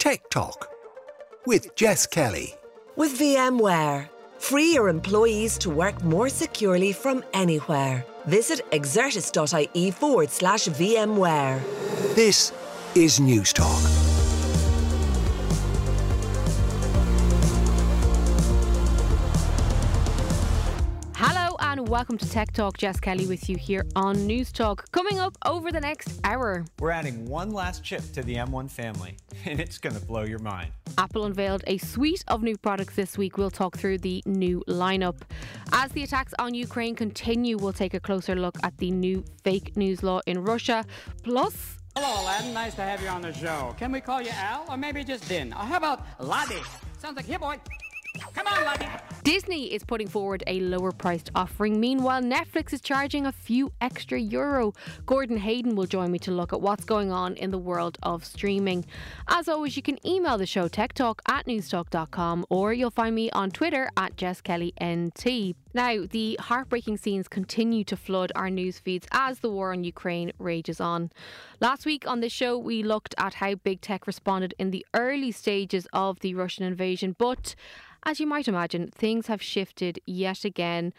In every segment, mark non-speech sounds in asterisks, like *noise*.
Tech Talk with Jess Kelly. With VMware, free your employees to work more securely from anywhere. Visit exertis.ie forward slash VMware. This is News Talk. Welcome to Tech Talk. Jess Kelly with you here on News Talk. Coming up over the next hour, We're adding one last chip to the M1 family, *laughs* and it's going to blow your mind. Apple unveiled a suite of new products this week. We'll talk through the new lineup. As the attacks on Ukraine continue, we'll take a closer look at the new fake news law in Russia. Plus, Hello, Aladdin. Nice to have you on the show. Can we call you Al or maybe just Din? Or how about Laddie? Sounds like here, boy. Come on, Laddie. Disney is putting forward a lower priced offering. Meanwhile, Netflix is charging a few extra euro. Gordon Hayden will join me to look at what's going on in the world of streaming. As always, you can email the show techtalk at newstalk.com or you'll find me on Twitter at JessKellyNT. Now, the heartbreaking scenes continue to flood our news feeds as the war on Ukraine rages on. Last week on this show, we looked at how big tech responded in the early stages of the Russian invasion, but as you might imagine, things have shifted yet again.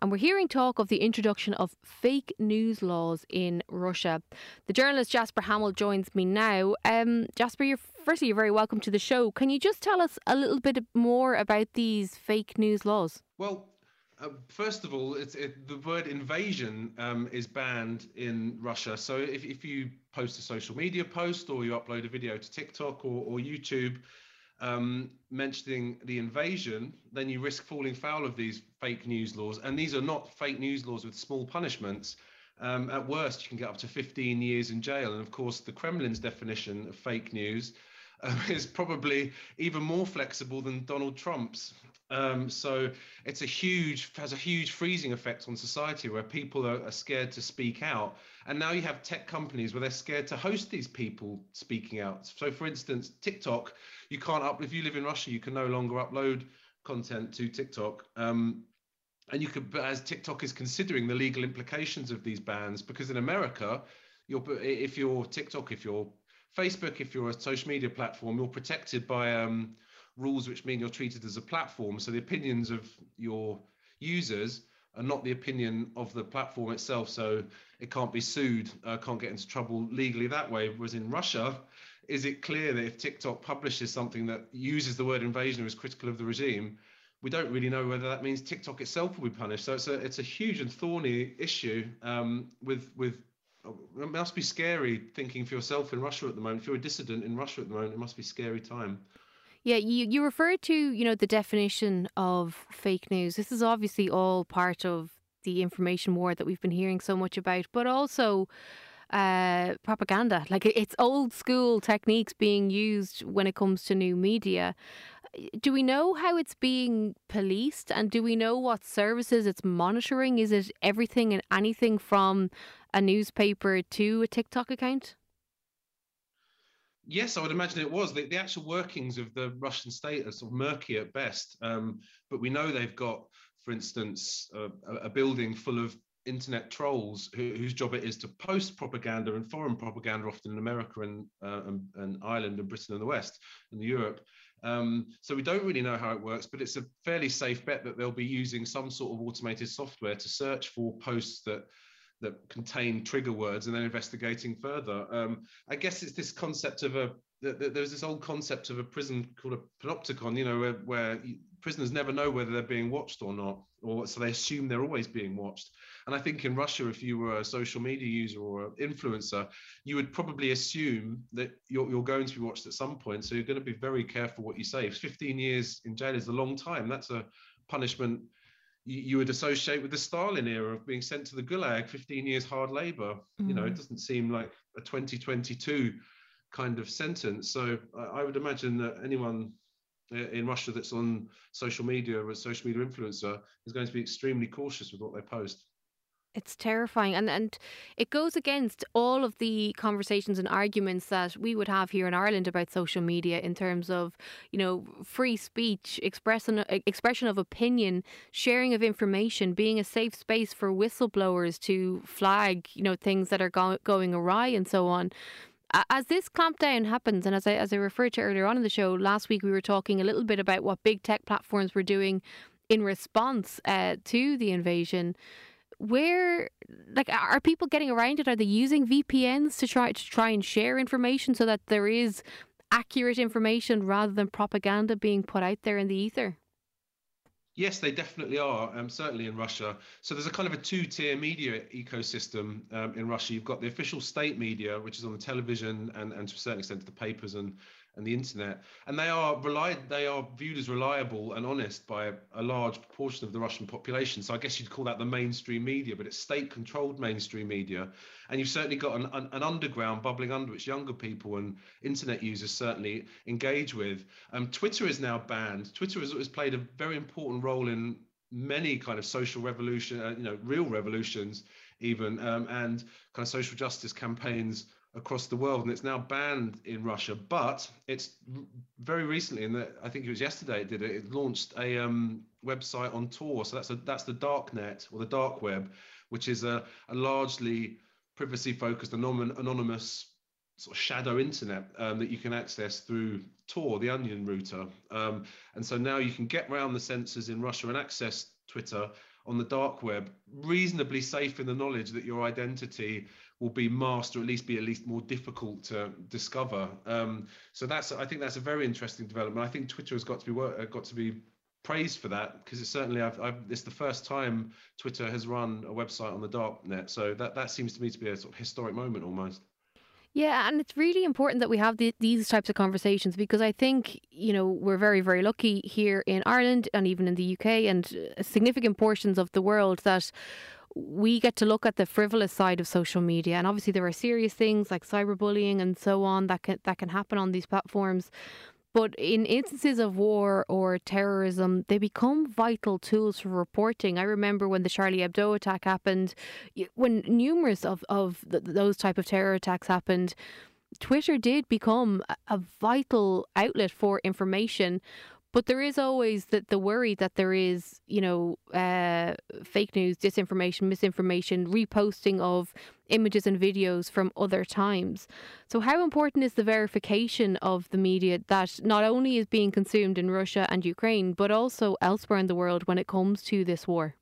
And we're hearing talk of the introduction of fake news laws in Russia. The journalist Jasper Hamill joins me now. Um, Jasper, you're, firstly, you're very welcome to the show. Can you just tell us a little bit more about these fake news laws? Well, uh, first of all, it, the word invasion um, is banned in Russia. So if, if you post a social media post or you upload a video to TikTok or, or YouTube um, mentioning the invasion, then you risk falling foul of these fake news laws. And these are not fake news laws with small punishments. Um, at worst, you can get up to 15 years in jail. And of course, the Kremlin's definition of fake news um, *laughs* is probably even more flexible than Donald Trump's. Um, so it's a huge has a huge freezing effect on society where people are, are, scared to speak out, and now you have tech companies where they're scared to host these people speaking out. So, for instance, TikTok, you can't up if you live in Russia, you can no longer upload content to TikTok. Um, and you could, as TikTok is considering the legal implications of these bans, because in America, you're if you're TikTok, if you're Facebook, if you're a social media platform, you're protected by um, rules which mean you're treated as a platform. So the opinions of your users are not the opinion of the platform itself. So it can't be sued, uh, can't get into trouble legally that way. Whereas in Russia, is it clear that if TikTok publishes something that uses the word invasion or is critical of the regime, we don't really know whether that means TikTok itself will be punished. So it's a it's a huge and thorny issue um, with with it must be scary thinking for yourself in Russia at the moment. If you're a dissident in Russia at the moment, it must be scary time. Yeah, you, you referred to, you know, the definition of fake news. This is obviously all part of the information war that we've been hearing so much about, but also uh, propaganda. Like it's old school techniques being used when it comes to new media. Do we know how it's being policed and do we know what services it's monitoring? Is it everything and anything from a newspaper to a TikTok account? Yes, I would imagine it was. The, the, actual workings of the Russian state are sort of murky at best. Um, but we know they've got, for instance, a, a building full of internet trolls who, whose job it is to post propaganda and foreign propaganda, often in America and, uh, and, and, Ireland and Britain and the West and Europe. Um, so we don't really know how it works, but it's a fairly safe bet that they'll be using some sort of automated software to search for posts that that contain trigger words and then investigating further. Um, I guess it's this concept of a there's this old concept of a prison called a panopticon, you know, where, where, prisoners never know whether they're being watched or not, or so they assume they're always being watched. And I think in Russia, if you were a social media user or an influencer, you would probably assume that you're, you're going to be watched at some point. So you're going to be very careful what you say. 15 years in jail is a long time. That's a punishment you, would associate with the Stalin era of being sent to the Gulag, 15 years hard labor. Mm. You know, it mm. doesn't seem like a 2022 kind of sentence. So I, I would imagine that anyone uh, in Russia that's on social media or a social media influencer is going to be extremely cautious with what they post. It's terrifying. And and it goes against all of the conversations and arguments that we would have here in Ireland about social media in terms of, you know, free speech, expression expression of opinion, sharing of information, being a safe space for whistleblowers to flag, you know, things that are go- going awry and so on. As this clampdown happens, and as I as I referred to earlier on in the show, last week we were talking a little bit about what big tech platforms were doing in response uh, to the invasion. Where, like, are people getting around it? Are they using VPNs to try to try and share information so that there is accurate information rather than propaganda being put out there in the ether? Yes, they definitely are. Um, certainly in Russia. So there's a kind of a two-tier media ecosystem um, in Russia. You've got the official state media, which is on the television and, and to a certain extent the papers and and the internet, and they are relied, they are viewed as reliable and honest by a, a, large proportion of the Russian population. So I guess you'd call that the mainstream media, but it's state-controlled mainstream media, and you've certainly got an, an, an underground bubbling under which younger people and internet users certainly engage with. Um, Twitter is now banned. Twitter has, has played a very important role in many kind of social revolution, uh, you know, real revolutions even, um, and kind of social justice campaigns across the world, and it's now banned in Russia. But it's very recently, and I think it was yesterday, it did it. It launched a um, website on Tor, so that's a, that's the dark net or the dark web, which is a, a largely privacy-focused, anonymous sort of shadow internet um, that you can access through Tor, the onion router. Um, and so now you can get around the censors in Russia and access Twitter on the dark web, reasonably safe in the knowledge that your identity will be masked or at least be at least more difficult to discover. Um, so that's I think that's a very interesting development. I think Twitter has got to be uh, got to be praised for that because it's certainly I've, I've, it's the first time Twitter has run a website on the dark net. So that that seems to me to be a sort of historic moment almost. Yeah, and it's really important that we have the, these types of conversations because I think, you know, we're very, very lucky here in Ireland and even in the UK and uh, significant portions of the world that we get to look at the frivolous side of social media and obviously there are serious things like cyberbullying and so on that can that can happen on these platforms. But in instances of war or terrorism they become vital tools for reporting. I remember when the charlie hebdo attack happened when numerous of of those type of terror attacks happened Twitter did become a vital outlet for information but there is always the, the worry that there is, you know, uh, fake news, disinformation, misinformation, reposting of images and videos from other times. So, how important is the verification of the media that not only is being consumed in Russia and Ukraine, but also elsewhere in the world when it comes to this war?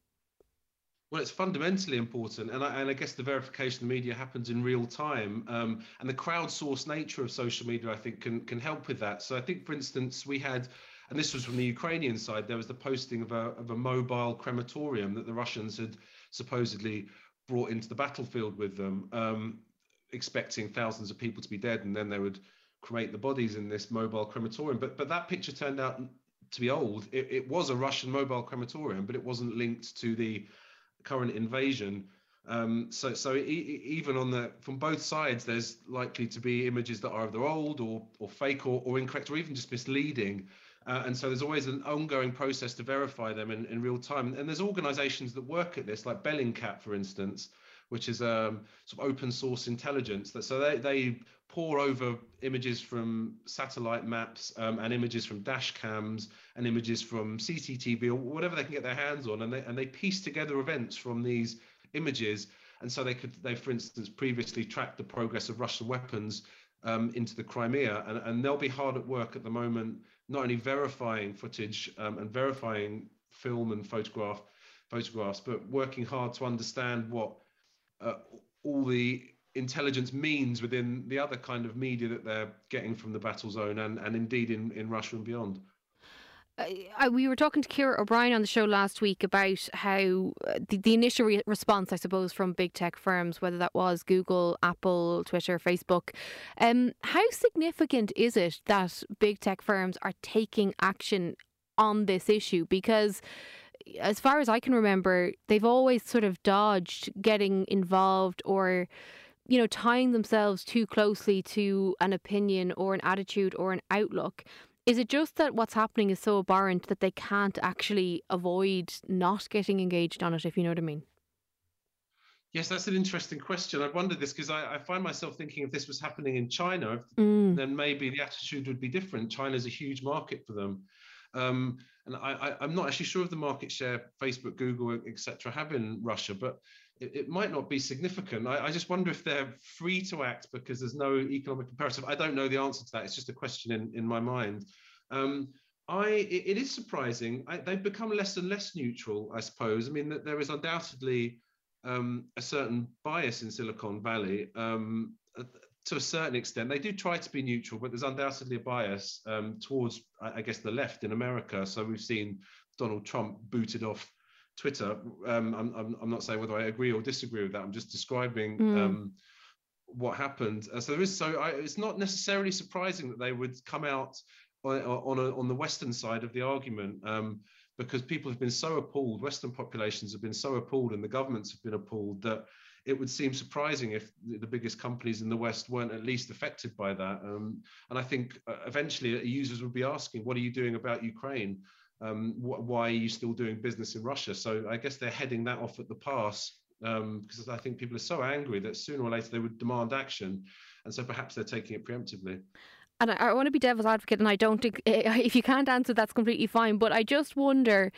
Well, it's fundamentally important, and I, and I, guess the verification of the media happens in real time, um, and the crowdsourced nature of social media, I think, can can help with that. So I think, for instance, we had and this was from the Ukrainian side. There was the posting of a, of a mobile crematorium that the Russians had supposedly brought into the battlefield with them, um, expecting thousands of people to be dead, and then they would cremate the bodies in this mobile crematorium. But but that picture turned out to be old. It, it was a Russian mobile crematorium, but it wasn't linked to the current invasion. Um, so so e- even on the from both sides, there's likely to be images that are either old or or fake or, or incorrect or even just misleading. Uh, and so there's always an ongoing process to verify them in, in real time. And there's organizations that work at this, like Bellingcat, for instance, which is um, sort of open source intelligence. That so they, they pour over images from satellite maps um, and images from dash cams and images from CCTV or whatever they can get their hands on, and they and they piece together events from these images. And so they could they, for instance, previously tracked the progress of Russian weapons um, into the Crimea, and, and they'll be hard at work at the moment not only verifying footage um, and verifying film and photograph photographs, but working hard to understand what uh, all the intelligence means within the other kind of media that they're getting from the battle zone and, and indeed in, in Russia and beyond. Uh, we were talking to Ciara O'Brien on the show last week about how uh, the, the initial re- response, I suppose, from big tech firms, whether that was Google, Apple, Twitter, Facebook. Um, how significant is it that big tech firms are taking action on this issue? Because as far as I can remember, they've always sort of dodged getting involved or you know, tying themselves too closely to an opinion or an attitude or an outlook. Is it just that what's happening is so abhorrent that they can't actually avoid not getting engaged on it, if you know what I mean? Yes, that's an interesting question. I've wondered this because I, I, find myself thinking if this was happening in China, mm. then maybe the attitude would be different. China's a huge market for them. Um, and I, am not actually sure of the market share Facebook, Google, etc., have in Russia. But it, it might not be significant. I, I, just wonder if they're free to act because there's no economic imperative. I don't know the answer to that. It's just a question in, in my mind. Um, I it, is surprising. I, they've become less and less neutral, I suppose. I mean, that there is undoubtedly um, a certain bias in Silicon Valley. Um, to a certain extent, they do try to be neutral, but there's undoubtedly a bias um, towards, I guess, the left in America. So we've seen Donald Trump booted off Twitter. Um, I'm, I'm, I'm, not saying whether I agree or disagree with that. I'm just describing mm. um, what happened. Uh, so there is so I, it's not necessarily surprising that they would come out on on, a, on the Western side of the argument. Um, because people have been so appalled, Western populations have been so appalled, and the governments have been appalled that it would seem surprising if the biggest companies in the West weren't at least affected by that. Um, and I think uh, eventually uh, users would be asking, "What are you doing about Ukraine? Um, wh- why are you still doing business in Russia? So I guess they're heading that off at the pass um, because I think people are so angry that sooner or later they would demand action, and so perhaps they're taking it preemptively. And I, I want to be devil's advocate, and I don't think *laughs* if you can't answer, that's completely fine. But I just wonder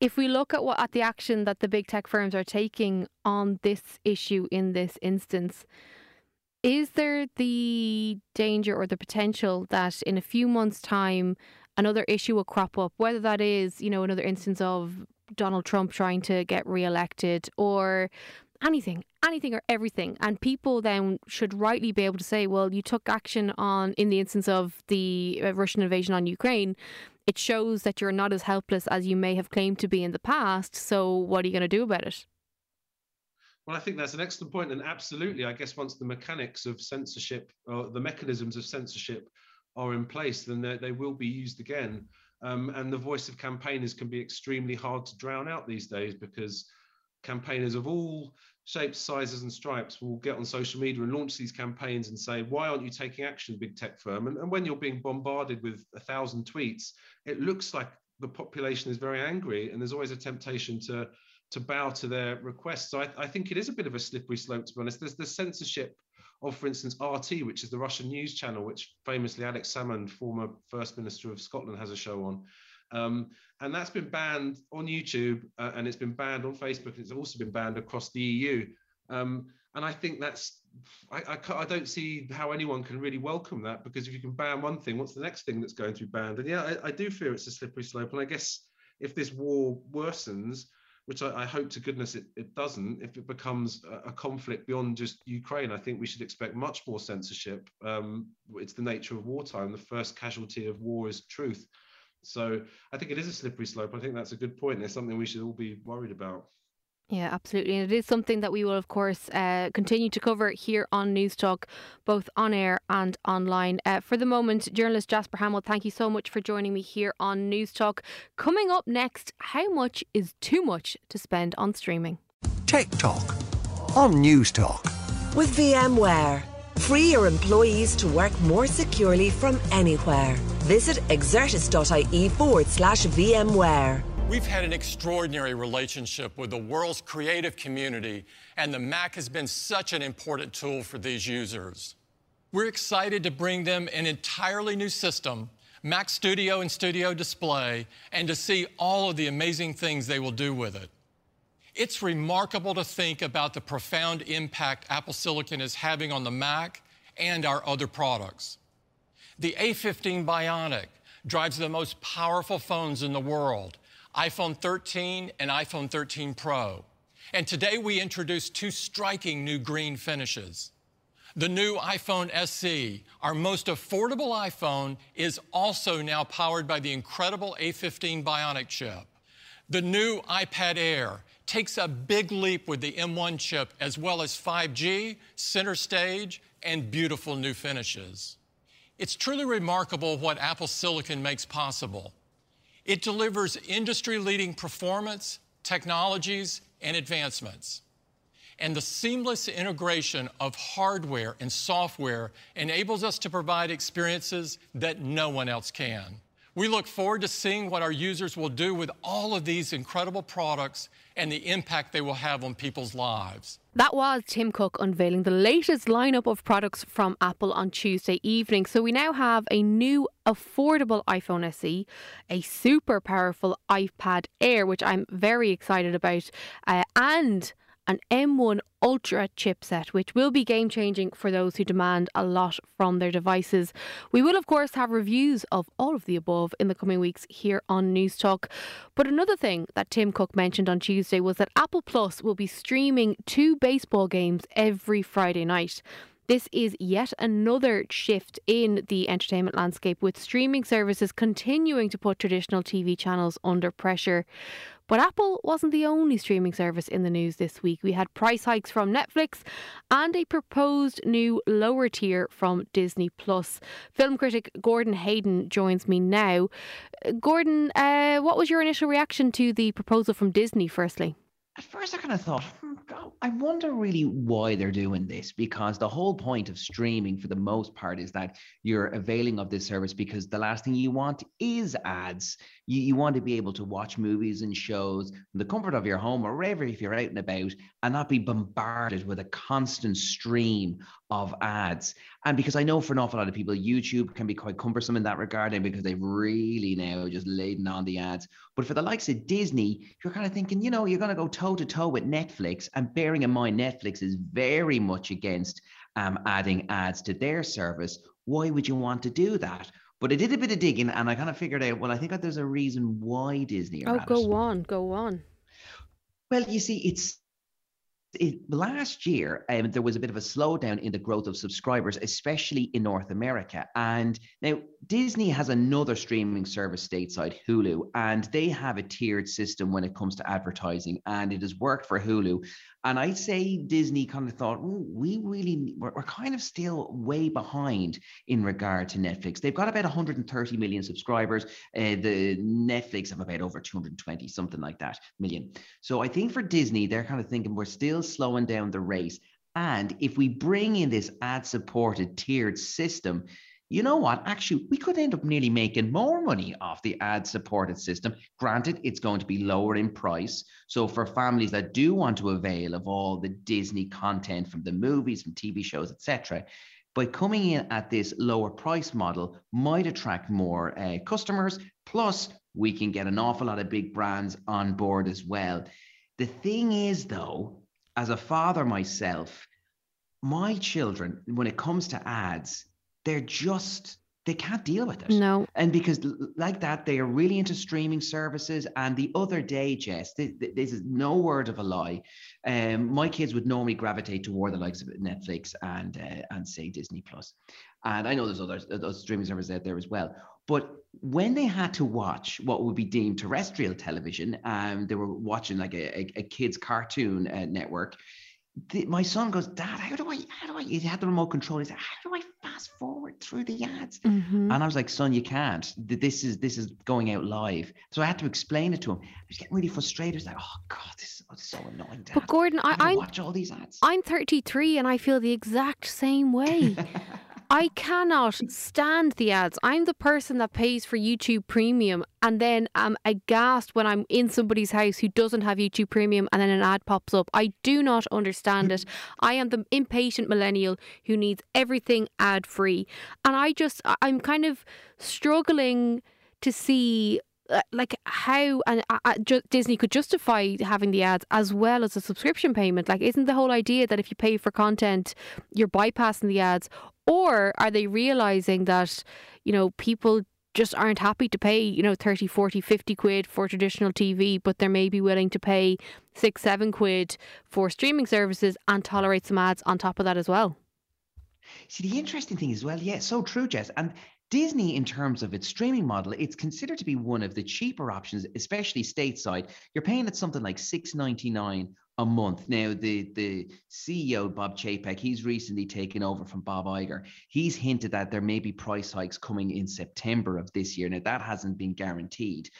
if we look at what at the action that the big tech firms are taking on this issue in this instance. Is there the danger or the potential that in a few months' time, another issue will crop up, whether that is, you know, another instance of Donald Trump trying to get re-elected or anything, anything or everything. And people then should rightly be able to say, well, you took action on, in the instance of the uh, Russian invasion on Ukraine, it shows that you're not as helpless as you may have claimed to be in the past. So what are you going to do about it? Well, I think that's an excellent point, and absolutely, I guess once the mechanics of censorship, or the mechanisms of censorship, are in place, then they will be used again. Um, and the voice of campaigners can be extremely hard to drown out these days because campaigners of all shapes, sizes, and stripes will get on social media and launch these campaigns and say, Why aren't you taking action, big tech firm? And, and when you're being bombarded with a thousand tweets, it looks like the population is very angry, and there's always a temptation to to bow to their requests. So I, I think it is a bit of a slippery slope, to be honest. There's the censorship of, for instance, RT, which is the Russian news channel, which famously Alex Salmond, former First Minister of Scotland, has a show on. Um, and that's been banned on YouTube uh, and it's been banned on Facebook and it's also been banned across the EU. Um, and I think that's, I, I, I, don't see how anyone can really welcome that because if you can ban one thing, what's the next thing that's going to be banned? And yeah, I, I do fear it's a slippery slope. And I guess if this war worsens, which I, I, hope to goodness it, it doesn't. If it becomes a, a, conflict beyond just Ukraine, I think we should expect much more censorship. Um, it's the nature of wartime. The first casualty of war is truth. So I think it is a slippery slope. I think that's a good point. It's something we should all be worried about. Yeah, absolutely. And it is something that we will, of course, uh, continue to cover here on News Talk, both on air and online. Uh, for the moment, journalist Jasper Hamill, thank you so much for joining me here on News Talk. Coming up next, how much is too much to spend on streaming? Tech Talk on News Talk. With VMware. Free your employees to work more securely from anywhere. Visit exertis.ie forward slash VMware. We've had an extraordinary relationship with the world's creative community, and the Mac has been such an important tool for these users. We're excited to bring them an entirely new system, Mac Studio and Studio Display, and to see all of the amazing things they will do with it. It's remarkable to think about the profound impact Apple Silicon is having on the Mac and our other products. The A15 Bionic drives the most powerful phones in the world iPhone 13 and iPhone 13 Pro. And today we introduce two striking new green finishes. The new iPhone SE, our most affordable iPhone, is also now powered by the incredible A15 Bionic chip. The new iPad Air takes a big leap with the M1 chip, as well as 5G, center stage, and beautiful new finishes. It's truly remarkable what Apple Silicon makes possible. It delivers industry leading performance, technologies, and advancements. And the seamless integration of hardware and software enables us to provide experiences that no one else can. We look forward to seeing what our users will do with all of these incredible products and the impact they will have on people's lives. That was Tim Cook unveiling the latest lineup of products from Apple on Tuesday evening. So we now have a new affordable iPhone SE, a super powerful iPad Air, which I'm very excited about, uh, and an M1 Ultra chipset, which will be game changing for those who demand a lot from their devices. We will, of course, have reviews of all of the above in the coming weeks here on News Talk. But another thing that Tim Cook mentioned on Tuesday was that Apple Plus will be streaming two baseball games every Friday night. This is yet another shift in the entertainment landscape, with streaming services continuing to put traditional TV channels under pressure. But Apple wasn't the only streaming service in the news this week. We had price hikes from Netflix and a proposed new lower tier from Disney Plus. Film critic Gordon Hayden joins me now. Gordon, uh, what was your initial reaction to the proposal from Disney, firstly? At first I kind of thought, hmm, I wonder really why they're doing this because the whole point of streaming, for the most part, is that you're availing of this service because the last thing you want is ads. You, you want to be able to watch movies and shows in the comfort of your home or wherever if you're out and about and not be bombarded with a constant stream of ads. And because I know for an awful lot of people, YouTube can be quite cumbersome in that regard, and because they've really now just laden on the ads. But for the likes of Disney, you're kind of thinking, you know, you're going to go toe to toe with Netflix, and bearing in mind, Netflix is very much against um, adding ads to their service. Why would you want to do that? But I did a bit of digging, and I kind of figured out, well, I think that there's a reason why Disney. oh, go it. on, go on. Well, you see, it's it, last year, um, there was a bit of a slowdown in the growth of subscribers, especially in North America. And now Disney has another streaming service stateside, Hulu, and they have a tiered system when it comes to advertising, and it has worked for Hulu. And I'd say Disney kind of thought, we really, we're, we're, kind of still way behind in regard to Netflix. They've got about 130 million subscribers. Uh, the Netflix have about over 220, something like that, million. So I think for Disney, they're kind of thinking we're still slowing down the race. And if we bring in this ad supported tiered system, you know what? Actually, we could end up nearly making more money off the ad supported system. Granted, it's going to be lower in price. So, for families that do want to avail of all the Disney content from the movies, from TV shows, etc., by coming in at this lower price model, might attract more uh, customers. Plus, we can get an awful lot of big brands on board as well. The thing is, though, as a father myself, my children, when it comes to ads, they're just they can't deal with it. No. And because like that, they are really into streaming services. And the other day, Jess, this, this is no word of a lie. Um, my kids would normally gravitate toward the likes of Netflix and uh, and say Disney Plus. And I know there's other those streaming services out there as well. But when they had to watch what would be deemed terrestrial television, um, they were watching like a, a, a kids cartoon uh, network the, my son goes, Dad, how do I, how do I, he had the remote control. He said, how do I fast forward through the ads? Mm-hmm. And I was like, son, you can't. This is, this is going out live. So I had to explain it to him. I was getting really frustrated. I was like, oh God, this is, oh, this is so annoying. Dad. But Gordon, I, I watch all these ads. I'm 33 and I feel the exact same way. *laughs* I cannot stand the ads. I'm the person that pays for YouTube Premium and then I'm aghast when I'm in somebody's house who doesn't have YouTube Premium and then an ad pops up. I do not understand it. I am the impatient millennial who needs everything ad free. And I just, I'm kind of struggling to see like how and uh, uh, Disney could justify having the ads as well as a subscription payment. Like, isn't the whole idea that if you pay for content, you're bypassing the ads? Or are they realizing that, you know, people just aren't happy to pay, you know, 30, 40, 50 quid for traditional TV, but they're maybe willing to pay six, seven quid for streaming services and tolerate some ads on top of that as well? See, the interesting thing as well, yeah, so true, Jess. And Disney, in terms of its streaming model, it's considered to be one of the cheaper options, especially stateside. You're paying at something like six ninety nine a month. Now, the the CEO Bob Chapek, he's recently taken over from Bob Iger. He's hinted that there may be price hikes coming in September of this year. Now, that hasn't been guaranteed,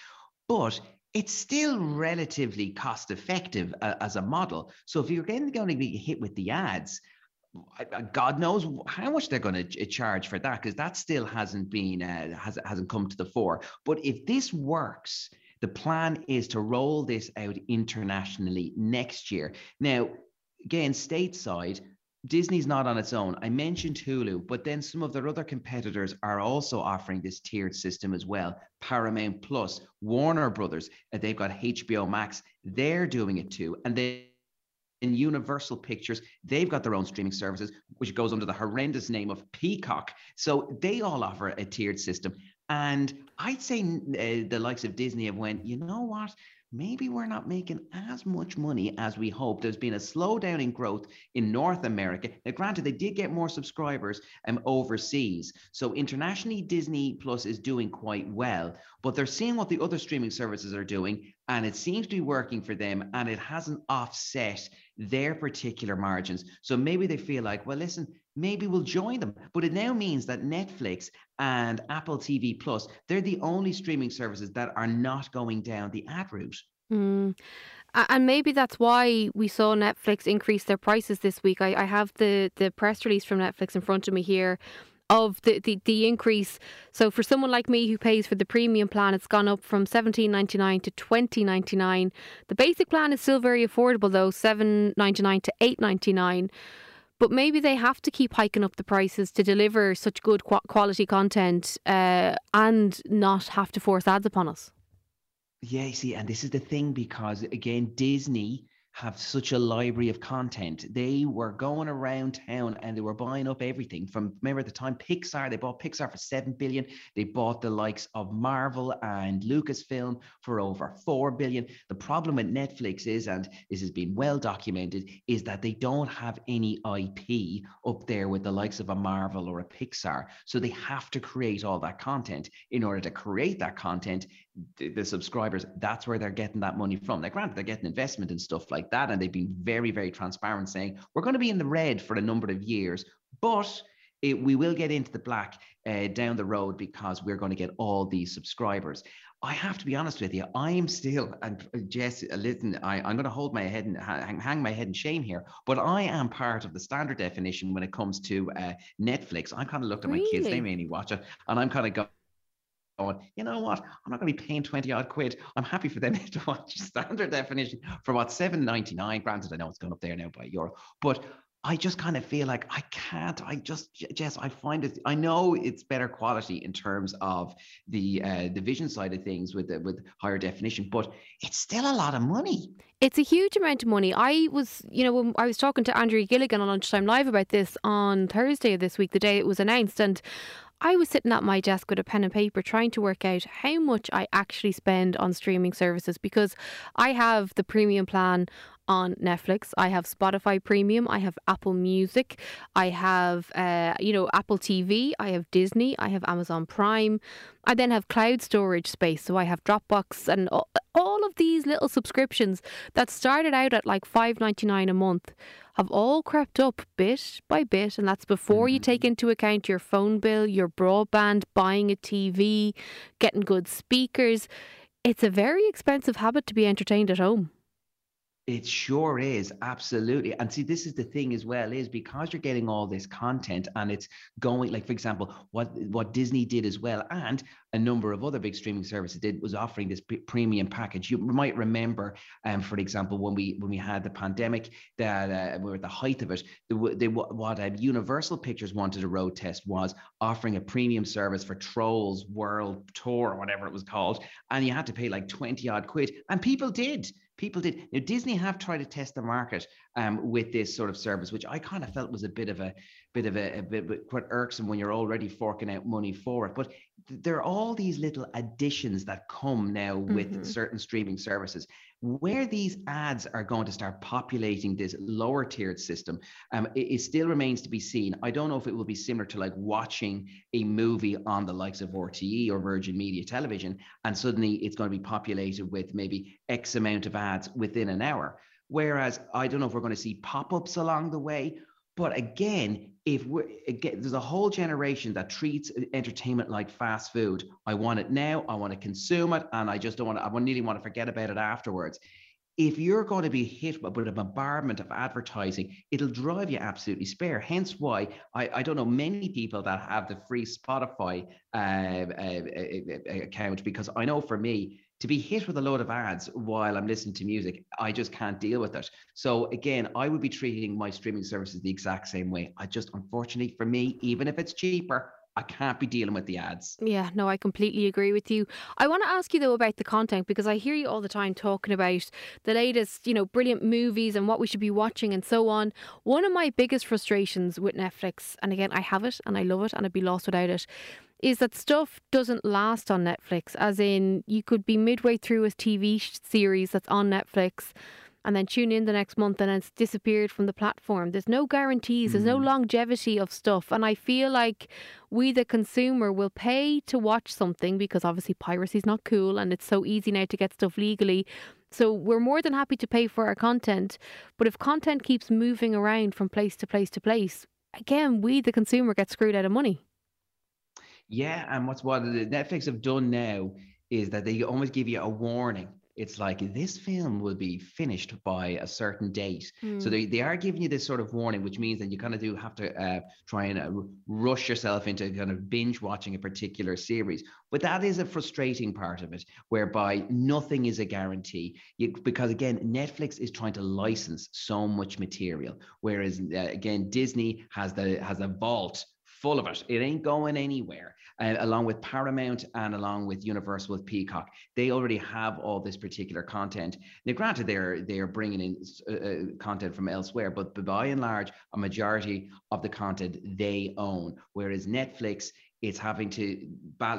but it's still relatively cost effective uh, as a model. So if you're going to be hit with the ads, God knows how much they're going to charge for that because that still hasn't been uh, has hasn't come to the fore. But if this works, the plan is to roll this out internationally next year. Now, again, stateside, Disney's not on its own. I mentioned Hulu, but then some of their other competitors are also offering this tiered system as well. Paramount Plus, Warner Brothers, uh, they've got HBO Max, they're doing it too, and they Universal Pictures, they've got their own streaming services, which goes under the horrendous name of Peacock. So they all offer a tiered system. And I'd say uh, the likes of Disney have went, you know what? Maybe we're not making as much money as we hoped. There's been a slowdown in growth in North America. Now, granted, they did get more subscribers um, overseas. So internationally, Disney Plus is doing quite well, but they're seeing what the other streaming services are doing, and it seems to be working for them, and it hasn't offset their particular margins. So maybe they feel like, well, listen, maybe we'll join them. But it now means that Netflix and Apple TV Plus, they're the only streaming services that are not going down the ad route. Mm. And maybe that's why we saw Netflix increase their prices this week. I, I have the, the press release from Netflix in front of me here of the, the, the increase. So for someone like me who pays for the premium plan, it's gone up from seventeen ninety nine to twenty ninety nine. The basic plan is still very affordable though, seven ninety nine to eight ninety nine. But maybe they have to keep hiking up the prices to deliver such good quality content uh, and not have to force ads upon us. Yeah, see, and this is the thing because again, Disney have such a library of content. They were going around town and they were buying up everything from remember at the time Pixar, they bought Pixar for 7 billion. They bought the likes of Marvel and Lucasfilm for over 4 billion. The problem with Netflix is, and this has been well documented, is that they don't have any IP up there with the likes of a Marvel or a Pixar. So they have to create all that content. In order to create that content, the, the subscribers, that's where they're getting that money from. Now, granted, they're getting investment and stuff like like that. And they've been very, very transparent saying, we're going to be in the red for a number of years, but it, we will get into the black uh, down the road because we're going to get all these subscribers. I have to be honest with you. I'm still, and uh, Jess, uh, listen, I, am going to hold my head and hang, hang, my head in shame here, but I am part of the standard definition when it comes to uh, Netflix. I kind of looked at my kids; they mainly watch it, and I'm kind of going you know what? I'm not going to be paying 20 odd quid. I'm happy for them *laughs* to watch standard definition for what 7.99. Granted, I know it's gone up there now by euro, but I just kind of feel like I can't. I just, Jess, I find it. I know it's better quality in terms of the uh, the vision side of things with the, with higher definition, but it's still a lot of money. It's a huge amount of money. I was, you know, when I was talking to Andrea Gilligan on Lunchtime Live about this on Thursday of this week, the day it was announced, and I was sitting at my desk with a pen and paper trying to work out how much I actually spend on streaming services because I have the premium plan on Netflix. I have Spotify Premium. I have Apple Music. I have, uh, you know, Apple TV. I have Disney. I have Amazon Prime. I then have cloud storage space. So I have Dropbox and all of these little subscriptions that started out at like five ninety nine a month have all crept up bit by bit. And that's before mm-hmm. you take into account your phone bill, your broadband, buying a TV, getting good speakers. It's a very expensive habit to be entertained at home. It sure is, absolutely. And see, this is the thing as well, is because you're getting all this content and it's going, like for example, what what Disney did as well, and a number of other big streaming services did was offering this premium package. You might remember, um, for example, when we when we had the pandemic, that uh, we were at the height of it. The, the what uh, Universal Pictures wanted a road test was offering a premium service for Trolls World Tour or whatever it was called, and you had to pay like twenty odd quid, and people did people did. Now, Disney have tried to test the market um, with this sort of service, which I kind of felt was a bit of a bit of a, a bit quite irksome when you're already forking out money for it. But there are all these little additions that come now with mm-hmm. certain streaming services. Where these ads are going to start populating this lower tiered system, um, it, it, still remains to be seen. I don't know if it will be similar to like watching a movie on the likes of RTE or Virgin Media Television, and suddenly it's going to be populated with maybe X amount of ads within an hour. Whereas I don't know if we're going to see pop ups along the way. But again, if we're again, there's a whole generation that treats entertainment like fast food. I want it now, I want to consume it, and I just don't want to, I really want to forget about it afterwards. If you're going to be hit with a bombardment of advertising, it'll drive you absolutely spare. Hence why I, I don't know many people that have the free Spotify uh, uh, uh, account because I know for me, to be hit with a load of ads while I'm listening to music, I just can't deal with it. So again, I would be treating my streaming services the exact same way. I just, unfortunately for me, even if it's cheaper, I can't be dealing with the ads. Yeah, no, I completely agree with you. I want to ask you though about the content because I hear you all the time talking about the latest, you know, brilliant movies and what we should be watching and so on. One of my biggest frustrations with Netflix, and again, I have it and I love it and I'd be lost without it, is that stuff doesn't last on Netflix. As in, you could be midway through a TV series that's on Netflix and then tune in the next month and it's disappeared from the platform. There's no guarantees, there's no hmm. longevity of stuff. And I feel like we, the consumer, will pay to watch something because obviously piracy is not cool and it's so easy now to get stuff legally. So we're more than happy to pay for our content. But if content keeps moving around from place to place to place, again, we, the consumer, get screwed out of money. Yeah, and what's what Netflix have done now is that they almost give you a warning it's like this film will be finished by a certain date. Mm. So hmm. they, they are giving you this sort of warning, which means that you kind of do have to uh, try and uh, rush yourself into kind of binge watching a particular series. But that is a frustrating part of it, whereby nothing is a guarantee. You, because again, Netflix is trying to license so much material, whereas uh, again, Disney has the has a vault full of it. It ain't going anywhere. Uh, along with Paramount and along with Universal with Peacock, they already have all this particular content. Now, granted, they're they're bringing in uh, uh content from elsewhere, but by and large, a majority of the content they own. Whereas Netflix it's having to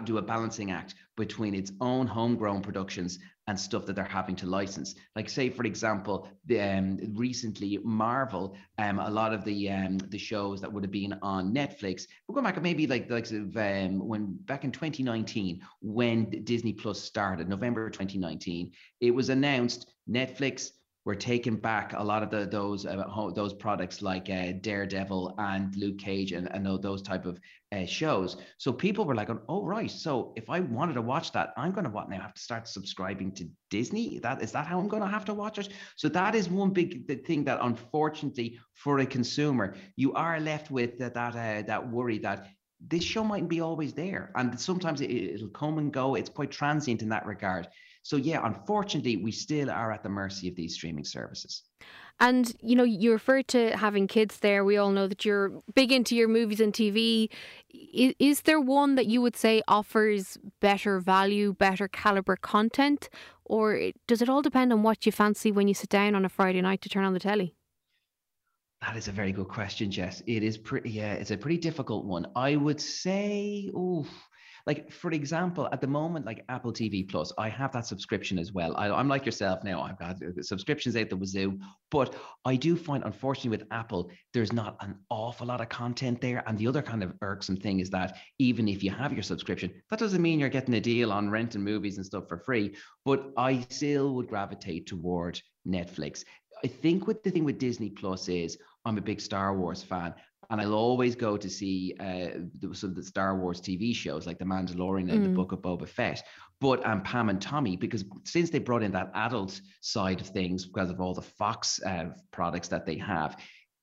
do a balancing act between its own homegrown productions and stuff that they're having to license. Like, say, for example, the, um, recently Marvel, um, a lot of the um, the shows that would have been on Netflix. We're going back maybe like like um, when back in 2019 when Disney Plus started, November 2019, it was announced Netflix we're taking back a lot of the, those uh, those products like uh, Daredevil and Luke Cage and, and those type of uh, shows. So people were like, "Oh right, so if I wanted to watch that, I'm going to what now have to start subscribing to Disney? That is that how I'm going to have to watch it?" So that is one big thing that unfortunately for a consumer, you are left with that that uh, that worry that this show mightn't be always there, and sometimes it, it'll come and go. It's quite transient in that regard. So yeah, unfortunately, we still are at the mercy of these streaming services. And you know, you referred to having kids there. We all know that you're big into your movies and TV. Is, is there one that you would say offers better value, better caliber content, or does it all depend on what you fancy when you sit down on a Friday night to turn on the telly? That is a very good question, Jess. It is pretty, yeah, it's a pretty difficult one. I would say, oh, like for example, at the moment, like Apple TV Plus, I have that subscription as well. I, am like yourself now. I've got uh, subscriptions out the wazoo, but I do find, unfortunately, with Apple, there's not an awful lot of content there. And the other kind of irksome thing is that even if you have your subscription, that doesn't mean you're getting a deal on renting movies and stuff for free. But I still would gravitate toward Netflix. I think what the thing with Disney Plus is I'm a big Star Wars fan, and I'll always go to see uh, the, some of the Star Wars TV shows like The Mandalorian and mm. the Book of Boba Fett. But um, Pam and Tommy, because since they brought in that adult side of things because of all the Fox uh, products that they have,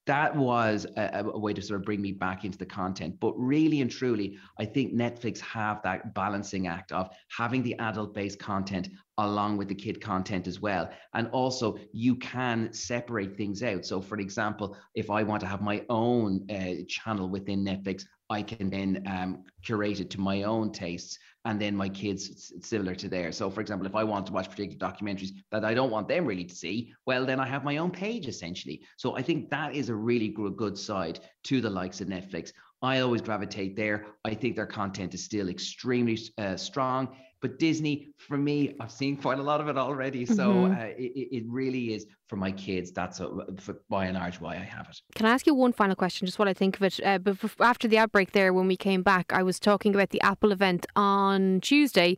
that was a, a, way to sort of bring me back into the content. But really and truly, I think Netflix have that balancing act of having the adult-based content along with the kid content as well. And also, you can separate things out. So, for example, if I want to have my own uh, channel within Netflix, I can then um, curate it to my own tastes and then my kids similar to theirs. So, for example, if I want to watch particular documentaries that I don't want them really to see, well, then I have my own page essentially. So, I think that is a really good side to the likes of Netflix. I always gravitate there. I think their content is still extremely uh, strong. But Disney, for me, I've seen *laughs* quite a lot of it already. So mm-hmm. uh, it, it really is for my kids. That's a, for, by and large why I have it. Can I ask you one final question, just what I think of it? Uh, but after the outbreak there, when we came back, I was talking about the Apple event on Tuesday.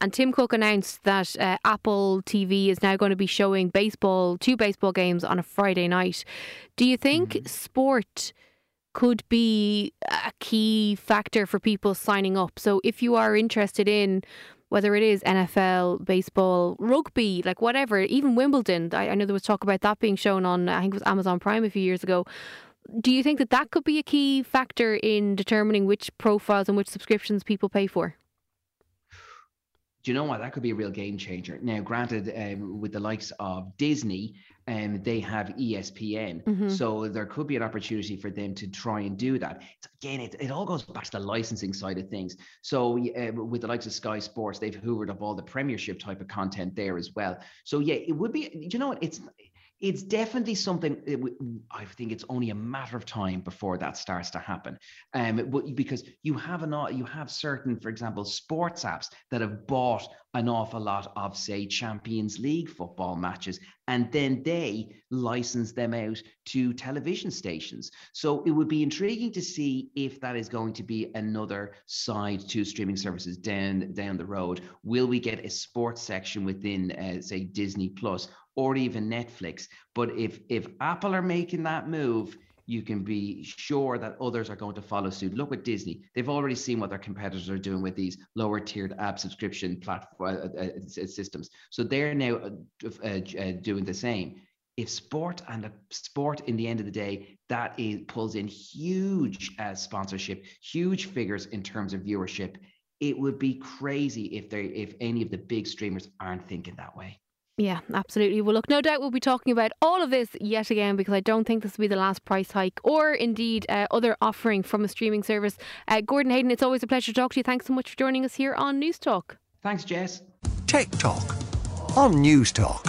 And Tim Cook announced that uh, Apple TV is now going to be showing baseball, two baseball games on a Friday night. Do you think mm-hmm. sport could be a key factor for people signing up? So if you are interested in whether it is NFL, baseball, rugby, like whatever, even Wimbledon. I, I know there was talk about that being shown on, I think it was Amazon Prime a few years ago. Do you think that that could be a key factor in determining which profiles and which subscriptions people pay for? Do you know what? That could be a real game changer. Now, granted, um, with the likes of Disney, and um, they have ESPN, mm-hmm. so there could be an opportunity for them to try and do that. It's, again, it, it all goes back to the licensing side of things. So, uh, with the likes of Sky Sports, they've hoovered up all the Premiership type of content there as well. So, yeah, it would be. You know what? It's it's definitely something I think it's only a matter of time before that starts to happen. Um, because you have an you have certain, for example, sports apps that have bought an awful lot of, say, Champions League football matches, and then they license them out to television stations. So it would be intriguing to see if that is going to be another side to streaming services down down the road. Will we get a sports section within, uh, say, Disney Plus? Or even Netflix. But if if Apple are making that move, you can be sure that others are going to follow suit. Look at Disney; they've already seen what their competitors are doing with these lower tiered app subscription platform uh, uh, uh systems. So they're now uh, uh, uh, doing the same. If sport and sport, in the end of the day, that is, pulls in huge sponsorship, huge figures in terms of viewership. It would be crazy if they, if any of the big streamers aren't thinking that way. Yeah, absolutely. Well, look, no doubt we'll be talking about all of this yet again because I don't think this will be the last price hike or indeed uh, other offering from a streaming service. Uh, Gordon Hayden, it's always a pleasure to talk to you. Thanks so much for joining us here on News Talk. Thanks, Jess. Tech Talk on News Talk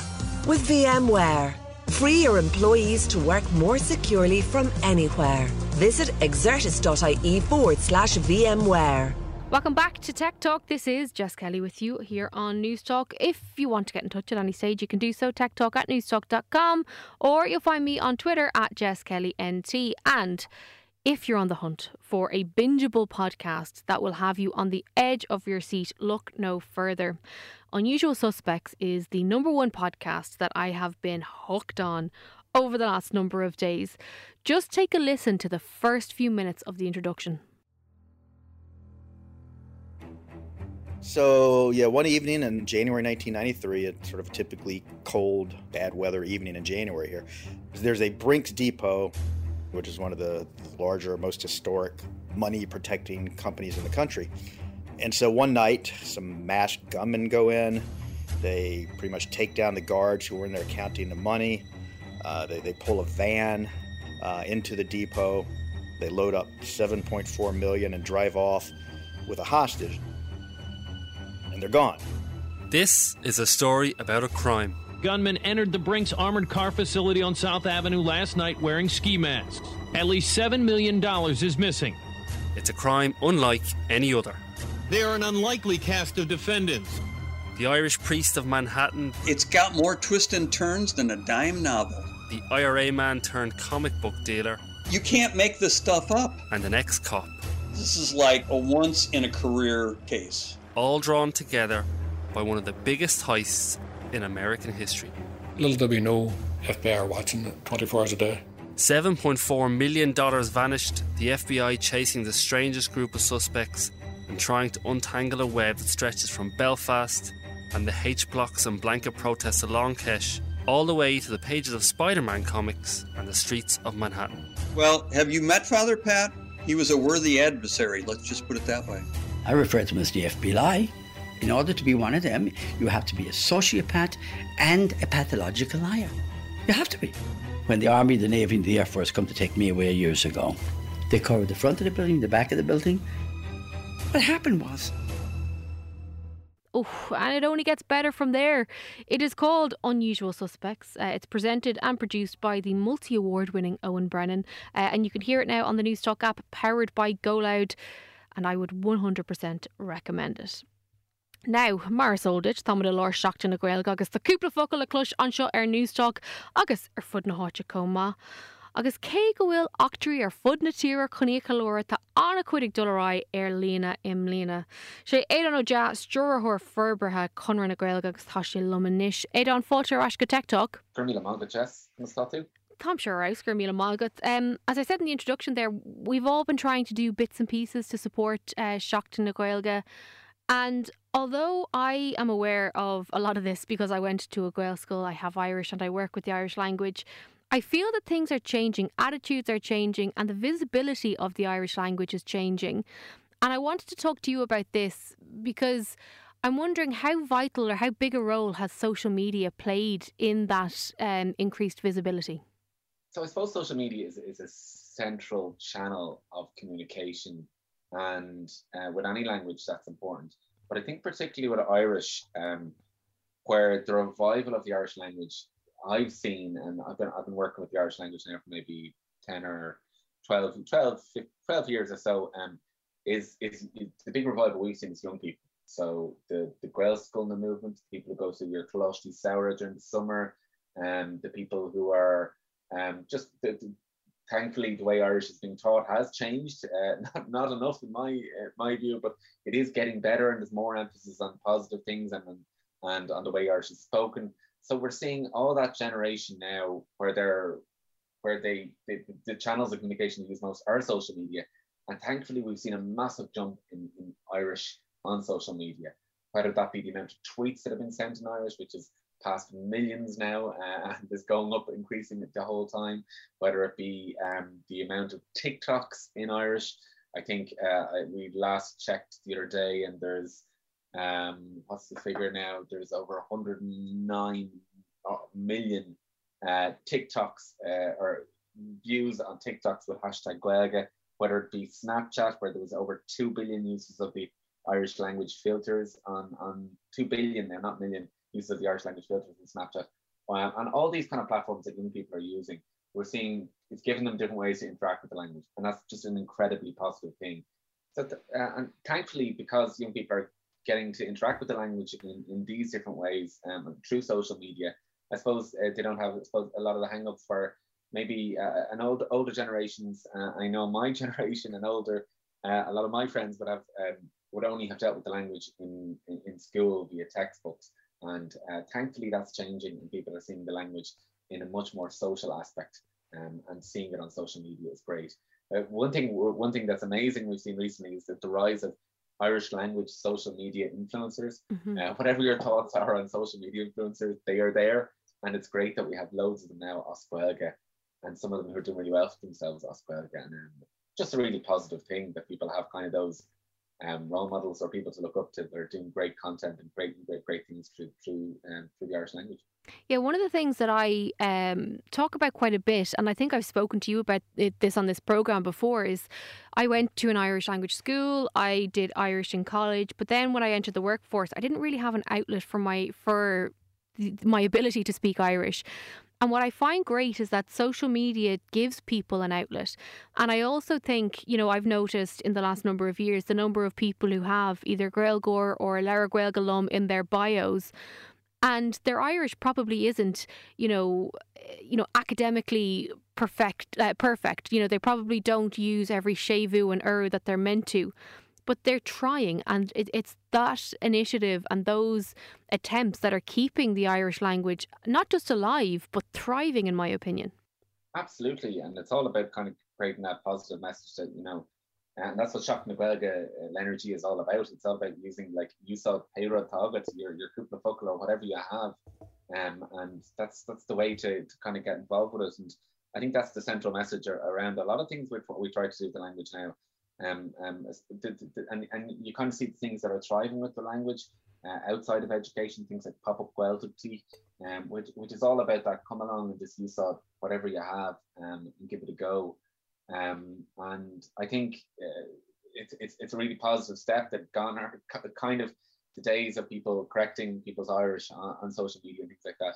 With VMware. Free your employees to work more securely from anywhere. Visit exertis.ie forward slash VMware. Welcome back to Tech Talk. This is Jess Kelly with you here on Newstalk. If you want to get in touch at any stage, you can do so techtalk at newstalk.com or you'll find me on Twitter at Jess Kelly NT. And if you're on the hunt for a bingeable podcast that will have you on the edge of your seat, look no further. Unusual Suspects is the number one podcast that I have been hooked on over the last number of days. Just take a listen to the first few minutes of the introduction. So, yeah, one evening in January 1993, a sort of typically cold, bad weather evening in January here, there's a Brinks Depot, which is one of the larger, most historic money protecting companies in the country. And so one night, some masked gunmen go in. They pretty much take down the guards who were in there counting the money. Uh, they, they pull a van uh, into the depot. They load up 7.4 million and drive off with a hostage they're gone. This is a story about a crime. Gunmen entered the Brinks armored car facility on South Avenue last night wearing ski masks. At least $7 million is missing. It's a crime unlike any other. They are an unlikely cast of defendants. The Irish Priest of Manhattan. It's got more twists and turns than a dime novel. The IRA man turned comic book dealer. You can't make this stuff up. And an ex cop. This is like a once in a career case all drawn together by one of the biggest heists in American history. Little did we know FBI are watching 24 hours a day. $7.4 million vanished, the FBI chasing the strangest group of suspects and trying to untangle a web that stretches from Belfast and the H blocks and blanket protests along Kesh all the way to the pages of Spider Man comics and the streets of Manhattan. Well, have you met Father Pat? He was a worthy adversary, let's just put it that way. I refer to them as the FBI. In order to be one of them, you have to be a sociopath and a pathological liar. You have to be. When the Army, the Navy, and the Air Force come to take me away years ago, they covered the front of the building, the back of the building. What happened was Oh, and it only gets better from there. It is called Unusual Suspects. Uh, it's presented and produced by the multi award winning Owen Brennan. Uh, and you can hear it now on the Newstalk app, powered by GoLoud and I would 100% recommend it. Now, Mar Soldich, Thomada Lor Seachtain na Gaeilge agus tá cúpla focail le cluis anseo ar Newstalk agus ar fud na háte comá. agus cé go bhfuil achtarí ar fud na tíar chunícha leir tá anna chuidig dorá lína im lína. sé é an ó de stúrthir ferbrethe chunran na Gaeilge agus tá sé lumanis. É an fáte as go teach? Gu mí má Jess na statú? Tom sure Oscar Mila Malgut. Um, as I said in the introduction there, we've all been trying to do bits and pieces to support uh, Seachtain na Gaeilge. And although I am aware of a lot of this because I went to a Gael school, I have Irish and I work with the Irish language, I feel that things are changing, attitudes are changing, and the visibility of the Irish language is changing. And I wanted to talk to you about this because I'm wondering how vital or how big a role has social media played in that um, increased visibility? So I suppose social media is, is a central channel of communication, and uh, with any language that's important. But I think particularly with Irish, um, where the revival of the Irish language I've seen, and I've been I've been working with the Irish language now for maybe ten or 12, 12, 12 years or so, um, is, is, is the big revival we've seen is young people. So the the Gaelscoileanna movement, people who go to your Coláiste Samhraidh during the summer, um, the people who are um, just the, the, thankfully the way Irish is being taught has changed. Uh, *laughs* not, not enough in my uh, my view, but it is getting better, and there's more emphasis on positive things and and on the way Irish is spoken. So we're seeing all that generation now where they're where they, they the channels of communication they use most are social media, and thankfully we've seen a massive jump in, in Irish on social media, whether that be the amount of tweets that have been sent in Irish, which is past millions now uh, and is going up, increasing the whole time, whether it be um, the amount of TikToks in Irish. I think uh, we last checked the other day, and there's um, what's the figure now? There's over 109 million uh, uh, TikToks uh, or views on TikToks with hashtag Gaeilge, whether it be Snapchat, where there was over 2 billion uses of the Irish language filters on, on 2 billion now, not million uses of the Irish language filters in Snapchat. Um, and all these kind of platforms that young people are using, we're seeing it's giving them different ways to interact with the language. And that's just an incredibly positive thing. So, th- uh, and thankfully, because young people are getting to interact with the language in, in these different ways um, through social media, I suppose uh, they don't have I suppose, a lot of the hang-ups for maybe uh, an old older generations. Uh, I know my *laughs* generation and older, uh, a lot of my friends would have um, would only have dealt with the language in, in, in school via textbooks. And uh, thankfully that's changing and people are seeing the language in a much more social aspect um, and seeing it on social media is great. Uh, one thing one thing that's amazing we've seen recently is that the rise of Irish language social media influencers. Mm-hmm. Uh, whatever your thoughts are on social media influencers, they are there. And it's great that we have loads of them now, as Gaeilge, and some of them who are doing really well for themselves, as Gaeilge. And um, just a really positive thing that people have kind of those um, role models or people to look up to that are doing great content and great great, great things through through um, through the Irish language. Yeah, one of the things that I um, talk about quite a bit, and I think I've spoken to you about it, this on this program before, is I went to an Irish language school. I did Irish in college, but then when I entered the workforce, I didn't really have an outlet for my for my ability to speak Irish. And what I find great is that social media gives people an outlet. And I also think, you know, I've noticed in the last number of years the number of people who have either Gaeilgeoir or Lara Gaeilge alum in their bios. And their Irish probably isn't, you know, you know, academically perfect. Uh, perfect. You know, they probably don't use every séimhiú and ur that they're meant to but they're trying, and it, it's that initiative and those attempts that are keeping the Irish language not just alive but thriving, in my opinion. Absolutely, and it's all about kind of creating that positive message that you know, and that's what Seacht na Gaeilge uh, energy is all about. It's all about using like you saw payroll targets, your your couple of or whatever you have, um, and that's that's the way to, to kind of get involved with it. And I think that's the central message around a lot of things with what we try to do with the language now. Um, um, and, and you kind of see things that are thriving with the language uh, outside of education, things like pop-up Gaeltachtaí, um, which, which is all about that come along and just use of whatever you have um, and give it a go. Um, and I think uh, it's, it's, it's a really positive step that gone are kind of the days of people correcting people's Irish on, on social media and things like that.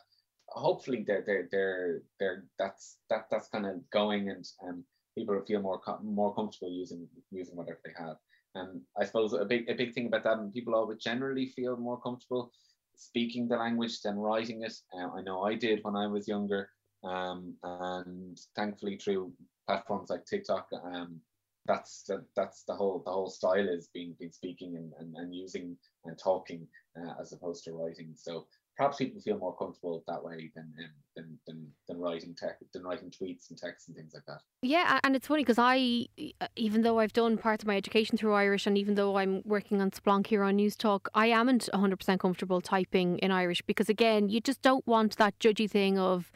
Hopefully they're, they're, they're, they're that's, that, that's kind of going and um, people feel more more comfortable using using whatever they have. And I suppose a big a big thing about that, and people always generally feel more comfortable speaking the language than writing it. Uh, I know I did when I was younger, um, and thankfully through platforms like TikTok, um, that's the, that's the whole the whole style is being being speaking and, and, and using and talking uh, as opposed to writing. So perhaps people feel more comfortable that way than um, than, than than writing text than writing tweets and texts and things like that. Yeah, and it's funny because I, even though I've done parts of my education through Irish, and even though I'm working on Splanc here on news talk I amn't 100% comfortable typing in Irish because again, you just don't want that judgy thing of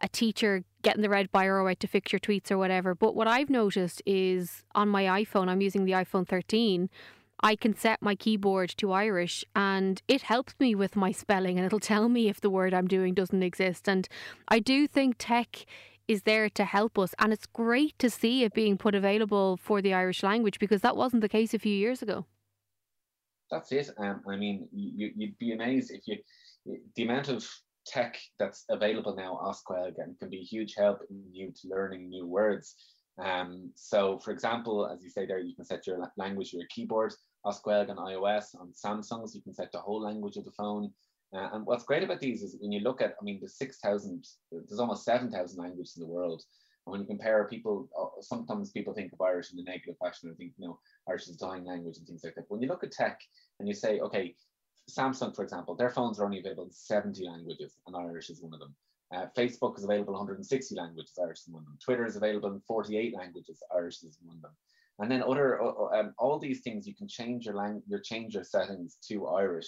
a teacher getting the red biro out to fix your tweets or whatever. But what I've noticed is on my iPhone, I'm using the iPhone 13 I can set my keyboard to Irish and it helps me with my spelling and it'll tell me if the word I'm doing doesn't exist. And I do think tech is there to help us. And it's great to see it being put available for the Irish language because that wasn't the case a few years ago. That's it. Um, I mean, you, you'd be amazed if you, the amount of tech that's available now, as Gaeilge, again, can be a huge help in you to learning new words. Um, so, for example, as you say there, you can set your language, your keyboard, as Gaeilge on iOS, on Samsungs, you can set the whole language of the phone. Uh, and what's great about these is when you look at, I mean, there's 6,000, there's almost 7,000 languages in the world. And when you compare people, uh, sometimes people think of Irish in a negative fashion and think, you know, Irish is a dying language and things like that. But when you look at tech and you say, okay, Samsung, for example, their phones are only available in 70 languages and Irish is one of them. Uh, Facebook is available in 160 languages, Irish is one of them. Twitter is available in 48 languages, Irish is one of them. And then other, uh, um, all these things, you can change your language, your change your settings to Irish.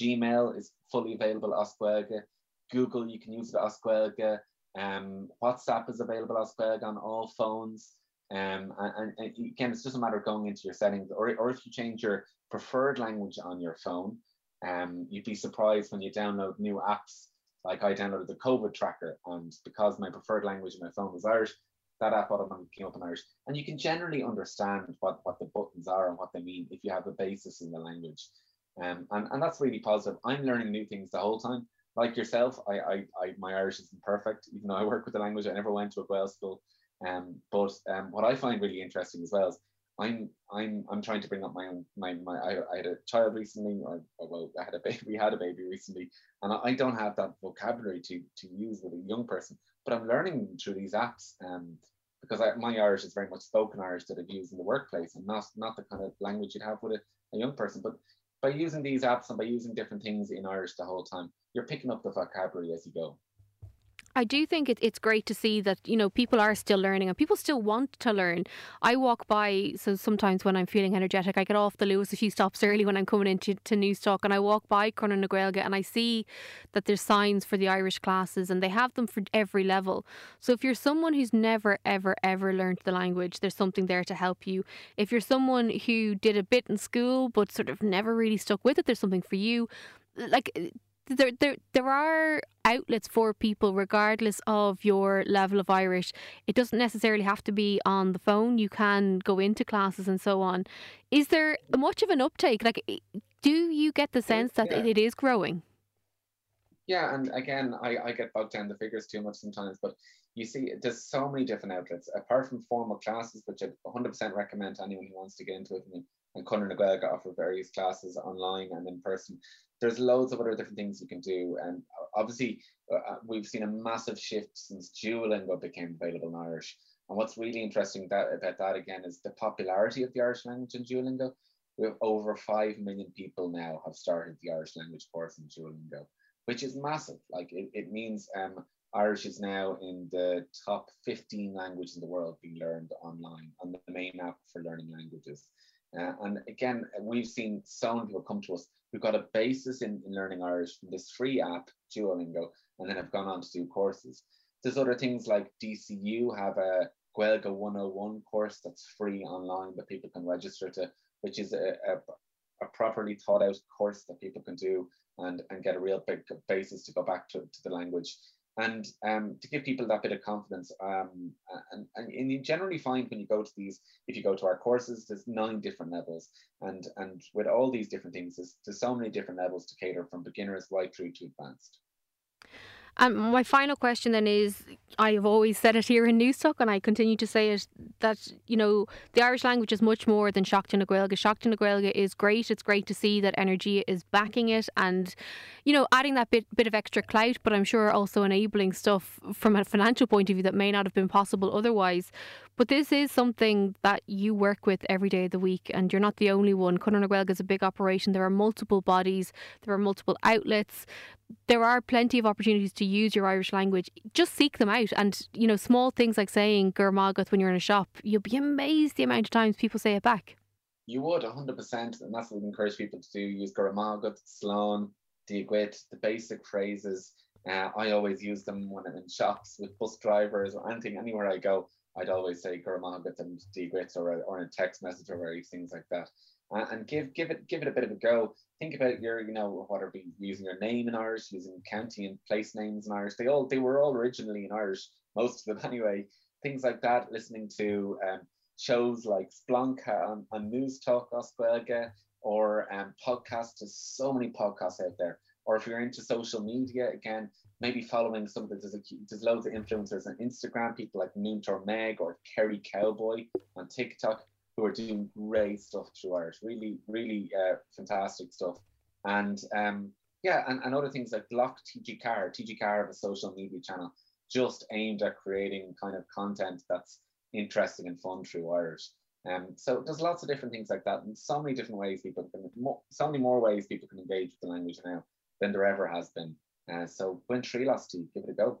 Gmail is fully available as Gaeilge. Google, you can use it as Gaeilge. Um, WhatsApp is available as Gaeilge on all phones. Um, and, and, again, it's just a matter of going into your settings, or, or if you change your preferred language on your phone, um, you'd be surprised when you download new apps. Like I downloaded the COVID tracker, and because my preferred language on my phone was Irish, that app automatically came up in Irish. And you can generally understand what, what the buttons are and what they mean if you have a basis in the language. Um, and, and that's really positive. I'm learning new things the whole time. Like yourself, I, I, I my Irish isn't perfect, even though I work with the language. I never went to a Gael school. Um, but um, what I find really interesting as well is I'm I'm I'm trying to bring up my own my, my I, I had a child recently or, well I had a baby *laughs* we had a baby recently and I, I, don't have that vocabulary to to use with a young person but I'm learning through these apps um because I, my Irish is very much spoken Irish that I've used in the workplace and not not the kind of language you'd have with a, a young person but by using these apps and by using different things in Irish the whole time you're picking up the vocabulary as you go I do think it, it's great to see that you know people are still learning and people still want to learn. I walk by, so sometimes when I'm feeling energetic, I get off the Luas a few stops early when I'm coming into to Newstalk, and I walk by Cronin na and I see that there's signs for the Irish classes and they have them for every level. So if you're someone who's never ever ever learned the language, there's something there to help you. If you're someone who did a bit in school but sort of never really stuck with it, there's something for you like there, there, there are outlets for people regardless of your level of Irish. It doesn't necessarily have to be on the phone. You can go into classes and so on. Is there much of an uptake? Like, do you get the sense that yeah. it is growing? Yeah, and again, I, I get bogged down the figures too much sometimes, but you see, there's so many different outlets apart from formal classes, which I 100% recommend to anyone who wants to get into it. I mean, and Conor Gaeilge offer various classes online and in person there's loads of other different things you can do. And obviously, uh, uh, we've seen a massive shift since Duolingo became available in Irish. And what's really interesting that, about that again is the popularity of the Irish language in Duolingo. We have over 5 million people now have started the Irish language course in Duolingo, which is massive. Like it, it means um, Irish is now in the top 15 languages in the world being learned online on the main app for learning languages. Uh, and again, we've seen so many people come to us who've got a basis in, in learning Irish from this free app, Duolingo, and then have gone on to do courses. There's other things like DCU have a Gaeilge 101 course that's free online that people can register to, which is a, a, a properly thought out course that people can do and, and get a real big basis to go back to, to the language and um, to give people that bit of confidence. Um, and, and, and, you generally find when you go to these, if you go to our courses, there's nine different levels. And, and with all these different things, there's, there's so many different levels to cater from beginners right through to advanced. Um, my final question then is I have always said it here in Newstalk and I continue to say it that, you know, the Irish language is much more than Seachtain na is great. It's great to see that energy is backing it and, you know, adding that bit, bit of extra clout, but I'm sure also enabling stuff from a financial point of view that may not have been possible otherwise. But this is something that you work with every day of the week, and you're not the only one. Na is a big operation. There are multiple bodies, there are multiple outlets. There are plenty of opportunities to use your Irish language. Just seek them out. And, you know, small things like saying Gur Mágat when you're in a shop, you'll be amazed the amount of times people say it back. You would, 100%. And that's what we encourage people to do. Use Gur Mágat, Slán, Diagwit, the basic phrases. Uh, I always use them when I'm in shops with bus drivers or anything, anywhere I go. I'd always say Gurmagat and Degrits or, or a text message or various things like that. uh, and give give it give it a bit of a go. Think about your, you know, whether be using your name in Irish, using county and place names in Irish. They all they were all originally in Irish, most of them *laughs* anyway. Things like that. Listening to um, shows like Splonka on, on News Talk as Gaeilge or um, podcasts. There's so many podcasts out there. Or if you're into social media, again, maybe following some of the there's, a, there's loads of influencers on Instagram, people like Noontor Meg or Kerry Cowboy on TikTok who are doing great stuff through Irish. Really, really uh, fantastic stuff. And um, yeah, and, and other things like Block TG4. TG Car have a social media channel just aimed at creating kind of content that's interesting and fun through Irish. Um, so there's lots of different things like that, and so many different ways people can, so many more ways people can engage with the language now than there ever has been. Uh, so when Trilas to give it a go.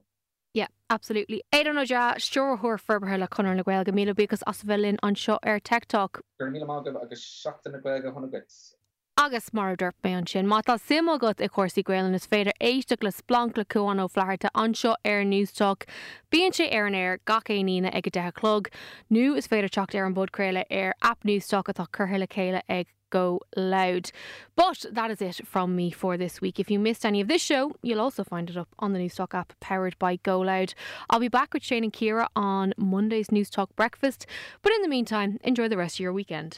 Yeah, absolutely. Éidir nó de steúrthúr ferbethe le chunar na ghilga míle because as bhelinn an seo ar TikTok. Gur mí mágah agus seachtain na ghilga chunagats. agus mar dúirt mé an sin má tá sim agat i cuasaí gréilen is féidir éisteach le splanc le cuaán ó fleirta anseo ar Newstalk. Bíon sé ar an air gacéíine ag go dethelog. Nu is féidir techt ar an budcréile ar app Newstalk atá chéile ag go loud. But that is it from me for this week. If you missed any of this show, you'll also find it up on the Newstalk app powered by Go Loud. I'll be back with Shane and Ciara on Monday's Newstalk breakfast. But in the meantime, enjoy the rest of your weekend.